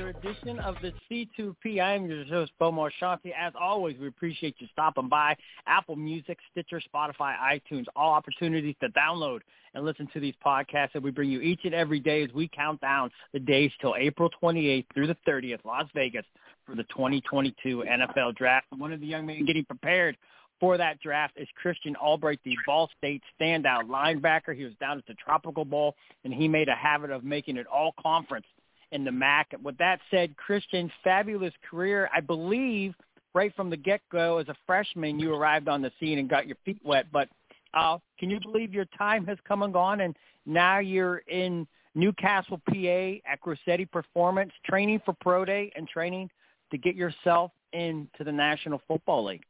Another edition of the C2P. I am your host, Bo Marchionte. As always, we appreciate you stopping by. Apple Music, Stitcher, Spotify, iTunes, all opportunities to download and listen to these podcasts that we bring you each and every day as we count down the days till April 28th through the 30th, Las Vegas, for the 2022 NFL Draft. One of the young men getting prepared for that draft is Christian Albright, the Ball State standout linebacker. He was down at the Tropical Bowl, and he made a habit of making it all conference in the MAC. With that said, Christian, fabulous career. I believe right from the get-go as a freshman, you arrived on the scene and got your feet wet. But uh, can you believe your time has come and gone, and now you're in New Castle, PA, at Grossetti Performance, training for Pro Day and training to get yourself into the National Football League?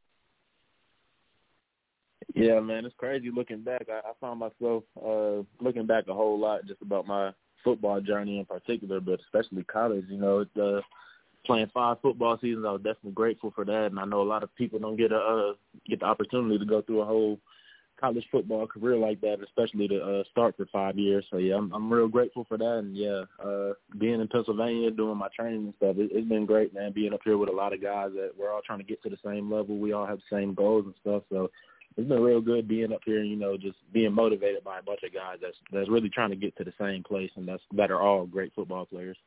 Yeah, man, it's crazy looking back. I, I found myself uh looking back a whole lot just about my football journey in particular, but especially college. You know, uh, playing five football seasons, I was definitely grateful for that, and I know a lot of people don't get a uh, get the opportunity to go through a whole college football career like that, especially to uh, start for five years. So yeah, I'm I'm real grateful for that, and yeah, uh, being in Pennsylvania, doing my training and stuff, it, it's been great, man. Being up here with a lot of guys that we're all trying to get to the same level, we all have the same goals and stuff. So it's been real good being up here, you know, just being motivated by a bunch of guys that's that's really trying to get to the same place, and that's that are all great football players.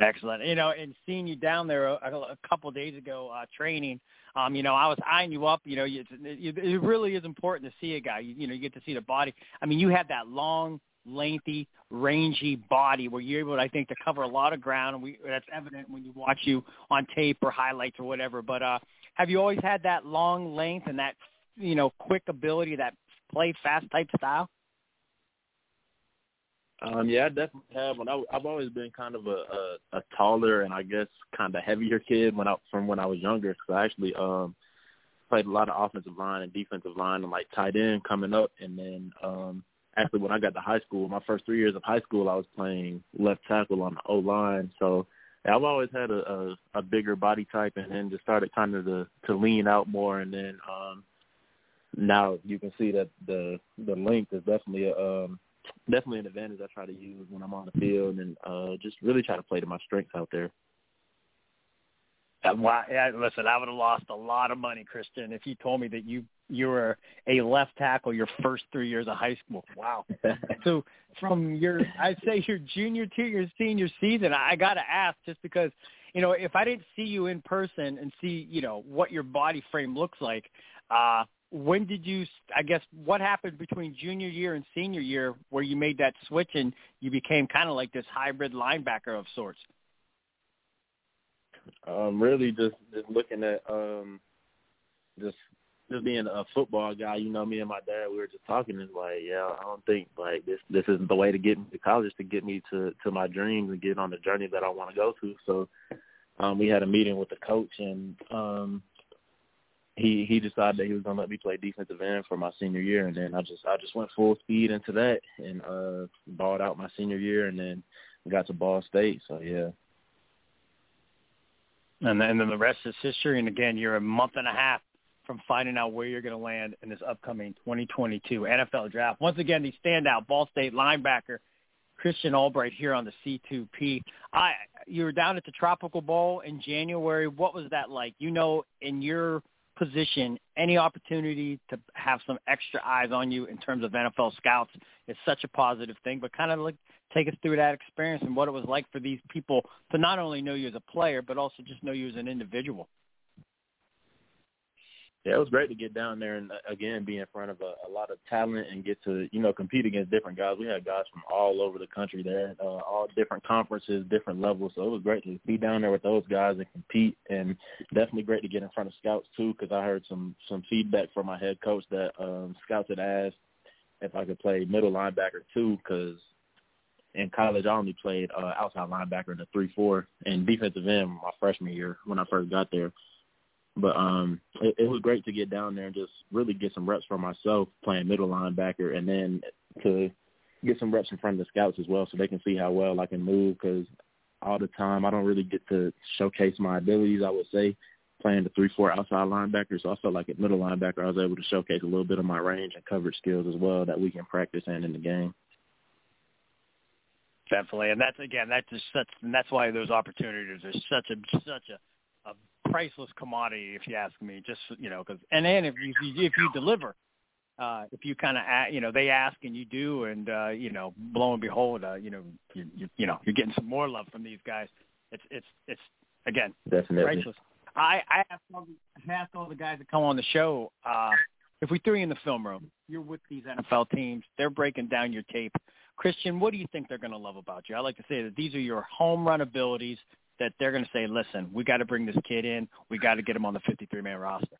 Excellent. You know, and seeing you down there a, a couple of days ago uh, training, um, you know, I was eyeing you up. You know, you, it, it really is important to see a guy. You, you know, you get to see the body. I mean, you have that long, lengthy, rangy body where you're able, I think, to cover a lot of ground, and we that's evident when you watch you on tape or highlights or whatever. But uh, have you always had that long length and that you know quick ability, that play fast type style? Um, yeah, I definitely have. When I, I've always been kind of a, a, a taller and I guess kind of heavier kid when I from when I was younger. So I actually um, played a lot of offensive line and defensive line and like tight end coming up. And then um, actually when I got to high school, my first three years of high school, I was playing left tackle on the O line. So I've always had a, a, a bigger body type, and then just started kind of to to lean out more, and then um, now you can see that the the length is definitely a um, definitely an advantage I try to use when I'm on the field, and uh, just really try to play to my strengths out there. Yeah, listen, I would have lost a lot of money, Christian, if you told me that you you were a left tackle your first three years of high school. Wow. so from your, I'd say your junior to your senior season, I got to ask just because, you know, if I didn't see you in person and see, you know, what your body frame looks like, uh, when did you, I guess, what happened between junior year and senior year where you made that switch and you became kind of like this hybrid linebacker of sorts? Um, really just, just looking at, um, just just being a football guy, you know, me and my dad, we were just talking. It's like, yeah, I don't think like this this isn't the way to get me to college to get me to to my dreams and get on the journey that I want to go to. So, um, we had a meeting with the coach, and um, he he decided that he was gonna let me play defensive end for my senior year, and then I just I just went full speed into that and uh, balled out my senior year, and then got to Ball State. So yeah. And and then the rest is history. And again, you're a month and a half from finding out where you're going to land in this upcoming 2022 NFL draft. Once again, the standout Ball State linebacker Christian Albright here on the C2P. I you were down at the Tropical Bowl in January. What was that like? You know, in your position, any opportunity to have some extra eyes on you in terms of NFL scouts is such a positive thing. But kind of like take us through that experience and what it was like for these people to not only know you as a player, but also just know you as an individual. Yeah, it was great to get down there and uh, again be in front of a, a lot of talent and get to you know compete against different guys. We had guys from all over the country there, uh, all different conferences, different levels. So it was great to be down there with those guys and compete, and definitely great to get in front of scouts too. Because I heard some some feedback from my head coach that um, scouts had asked if I could play middle linebacker too, because in college I only played uh, outside linebacker in the three four and defensive end my freshman year when I first got there. But um, it, it was great to get down there and just really get some reps for myself playing middle linebacker, and then to get some reps in front of the scouts as well, so they can see how well I can move. Because all the time I don't really get to showcase my abilities. I would say playing the three four outside linebacker, so I felt like at middle linebacker I was able to showcase a little bit of my range and coverage skills as well that we can practice and in the game. Definitely, and that's again that's just such, and that's why those opportunities are such a such a priceless commodity, if you ask me. Just you know, because and then if you if you deliver, uh, if you kind of you know they ask and you do, and uh, you know, lo and behold, uh, you know, you, you you know, you're getting some more love from these guys. It's it's it's again definitely priceless. I I ask all, I ask all the guys that come on the show. Uh, if we threw you in the film room, you're with these NFL teams. They're breaking down your tape. Christian, what do you think they're going to love about you? I like to say that these are your home run abilities that they're going to say, listen, we got to bring this kid in. We got to get him on the 53-man roster?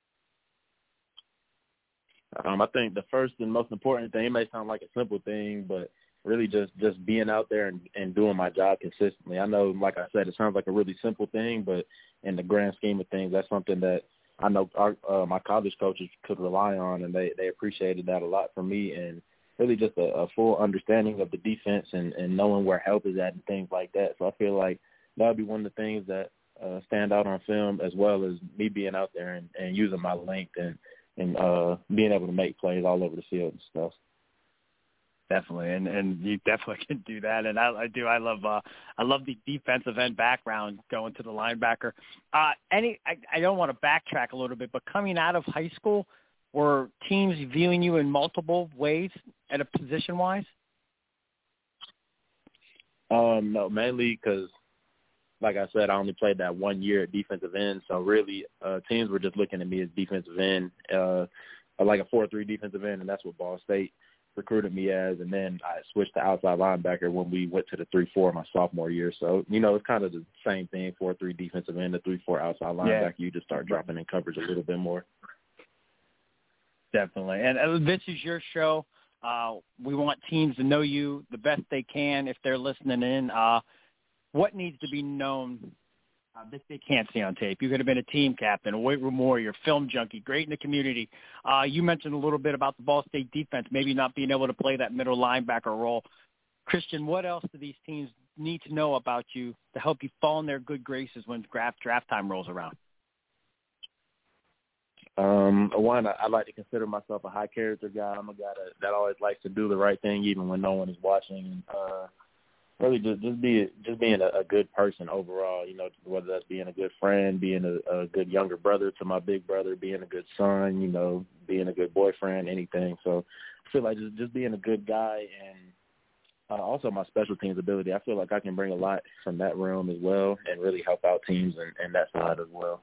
Um, I think the first and most important thing, it may sound like a simple thing, but really just just being out there and, and doing my job consistently. I know, like I said, it sounds like a really simple thing, but in the grand scheme of things, that's something that I know our, uh, my college coaches could rely on, and they they appreciated that a lot from me, and really just a, a full understanding of the defense and and knowing where help is at and things like that. So I feel like that would be one of the things that uh, stand out on film, as well as me being out there and, and using my length and and uh, being able to make plays all over the field and stuff. Definitely, and and you definitely can do that. And I, I do. I love uh, I love the defensive end background going to the linebacker. Uh, any, I, I don't want to backtrack a little bit, but coming out of high school, were teams viewing you in multiple ways at a position wise? Um, no, mainly because like I said, I only played that one year at defensive end, so really uh, teams were just looking at me as defensive end, uh, like a four-three defensive end, and that's what Ball State recruited me as. And then I switched to outside linebacker when we went to the three-four my sophomore year. So you know, it's kind of the same thing: four-three defensive end, the three-four outside linebacker. Yeah. You just start dropping in coverage a little bit more. Definitely, and uh, this is your show. Uh, we want teams to know you the best they can if they're listening in. Uh, what needs to be known uh, that they can't see on tape? You could have been a team captain, a weight room warrior, film junkie, great in the community. Uh, you mentioned a little bit about the Ball State defense, maybe not being able to play that middle linebacker role. Christian, what else do these teams need to know about you to help you fall in their good graces when draft draft time rolls around? Um, one, I, I like to consider myself a high character guy. I'm a guy that, that always likes to do the right thing even when no one is watching. Uh, really just just be just being a, a good person overall. You know, whether that's being a good friend, being a, a good younger brother to my big brother, being a good son. You know, being a good boyfriend, anything. So I feel like just just being a good guy and uh, also my special teams ability. I feel like I can bring a lot from that realm as well and really help out teams and, and that side as well.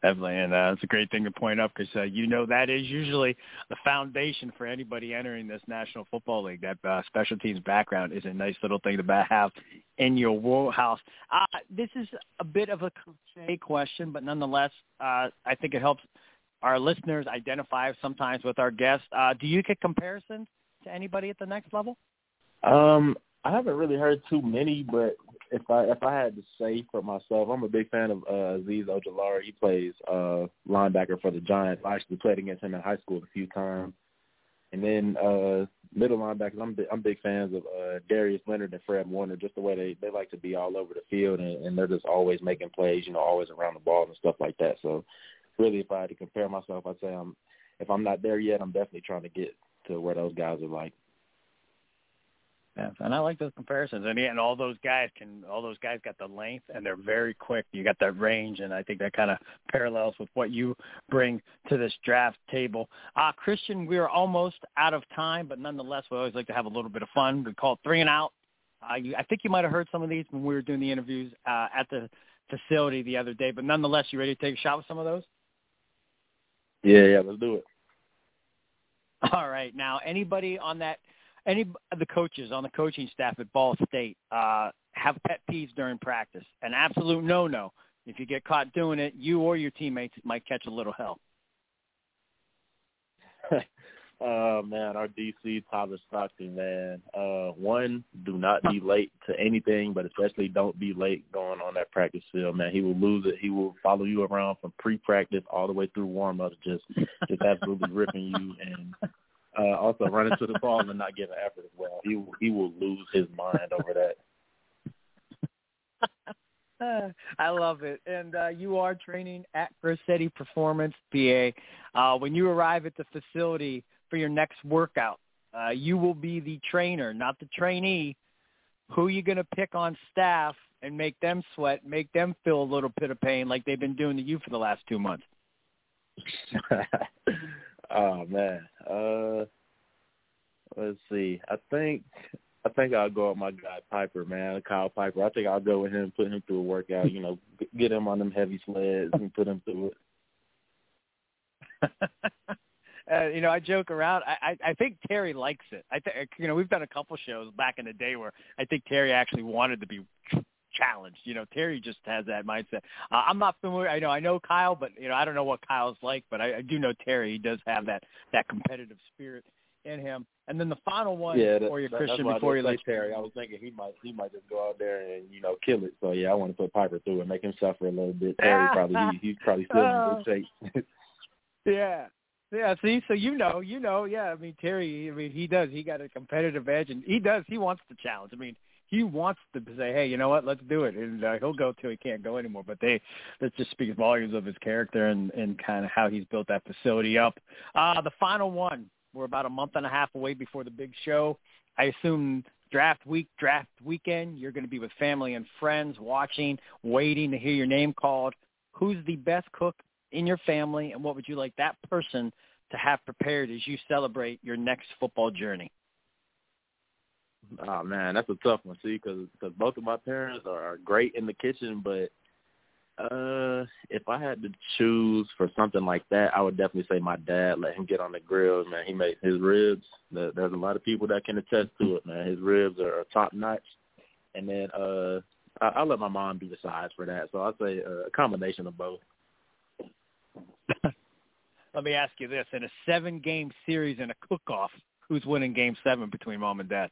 Definitely, and uh, it's a great thing to point up because uh, you know that is usually the foundation for anybody entering this National Football League. That uh, special teams background is a nice little thing to have in your wheelhouse. Uh, this is a bit of a cliche question, but nonetheless, uh, I think it helps our listeners identify sometimes with our guests. Uh, do you get comparisons to anybody at the next level? Um, I haven't really heard too many, but if I if I had to say for myself, I'm a big fan of uh, Azeez Ojulari. He plays uh, linebacker for the Giants. I actually played against him in high school a few times. And then uh, middle linebackers, I'm I'm big fans of uh, Darius Leonard and Fred Warner. Just the way they they like to be all over the field and, and they're just always making plays. You know, always around the ball and stuff like that. So, really, if I had to compare myself, I'd say I'm if I'm not there yet, I'm definitely trying to get to where those guys are like. Yeah, and I like those comparisons. And yeah, and all those guys can, all those guys got the length and they're very quick. You got that range, and I think that kind of parallels with what you bring to this draft table. Uh, Christian, we are almost out of time, but nonetheless, we always like to have a little bit of fun. We call it three and out. Uh, you, I think you might have heard some of these when we were doing the interviews uh, at the facility the other day, but nonetheless, you ready to take a shot with some of those? Yeah, yeah, let's do it. All right. Now, anybody on that, any of the coaches on the coaching staff at Ball State uh, have pet peeves during practice? An absolute no-no. If you get caught doing it, you or your teammates might catch a little hell. uh man, our DC Tyler Stockton, man. Uh one, do not be late to anything, but especially don't be late going on that practice field, man. He will lose it. He will follow you around from pre practice all the way through warm ups, just just absolutely ripping you and uh also running to the ball and not giving effort as well. He will he will lose his mind over that. I love it. And uh, you are training at Grossetti Performance PA. Uh, when you arrive at the facility for your next workout, uh, you will be the trainer, not the trainee. Who are you going to pick on staff and make them sweat, make them feel a little bit of pain like they've been doing to you for the last two months? oh man. Uh let's see. I think I think I'll go with my guy Piper, man, Kyle Piper. I think I'll go with him, put him through a workout. You know, get him on them heavy sleds and put him through it. uh, you know, I joke around. I, I I think Terry likes it. I think you know we've done a couple shows back in the day where I think Terry actually wanted to be challenged. You know, Terry just has that mindset. Uh, I'm not familiar. I know I know Kyle, but you know I don't know what Kyle's like, but I, I do know Terry. He does have that that competitive spirit in him. And then the final one yeah, for you, Christian, before you let Terry, I was thinking he might he might just go out there and you know kill it. So yeah, I want to put Piper through and make him suffer a little bit. Terry probably he, he's probably still in good shape. yeah. Yeah, see, so you know, you know, yeah. I mean, Terry, I mean, he does. He got a competitive edge, and he does. He wants the challenge. I mean, he wants to say, hey, you know what, let's do it, and uh, he'll go till he can't go anymore. But they that just speaks volumes of his character and and kind of how he's built that facility up. Uh the final one, we're about a month and a half away before the big show. I assume draft week, draft weekend, you're going to be with family and friends watching, waiting to hear your name called. Who's the best cook in your family, and what would you like that person to have prepared as you celebrate your next football journey? Oh man, that's a tough one. See, because cause both of my parents are great in the kitchen, but uh, if I had to choose for something like that, I would definitely say my dad. Let him get on the grill, man. He made his ribs. There's a lot of people that can attest to it, man. His ribs are, top notch. And then uh, I, I'll let my mom do the sides for that. So I'll say uh, a combination of both. let me ask you this: in a seven-game series and a cook-off, who's winning Game Seven between mom and dad?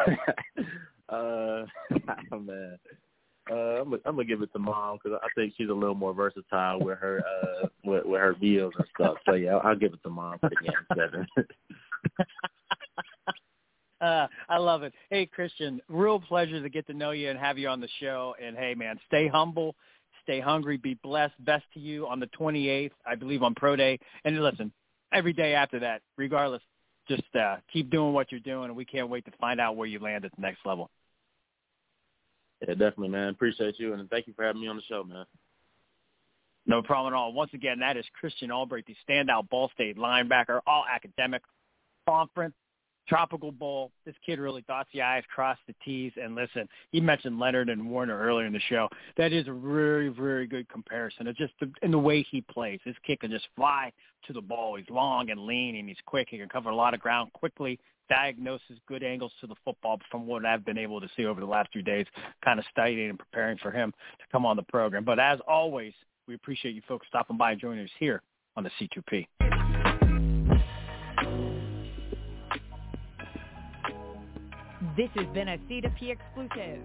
uh, oh, man. Uh, I'm, I'm gonna give it to mom because I think she's a little more versatile with her uh with, with her meals and stuff. So yeah, I'll, I'll give it to mom for the game seven. uh, I love it. Hey Christian, real pleasure to get to know you and have you on the show. And hey man, stay humble, stay hungry, be blessed. Best to you on the 28th, I believe on Pro Day. And listen, every day after that, regardless, just uh, keep doing what you're doing, and we can't wait to find out where you land at the next level. Yeah, definitely, man. Appreciate you, and thank you for having me on the show, man. No problem at all. Once again, that is Christian Albright, the standout Ball State linebacker, all academic, conference, tropical bowl. This kid really dots the I's, crossed the T's. And listen, he mentioned Leonard and Warner earlier in the show. That is a very, very good comparison. It's just the, in the way he plays. His kick can just fly to the ball. He's long and lean, and he's quick. He can cover a lot of ground quickly Diagnoses good angles to the football from what I've been able to see over the last few days, kind of studying and preparing for him to come on the program. But as always, we appreciate you folks stopping by and joining us here on the C2P. This has been a C2P exclusive.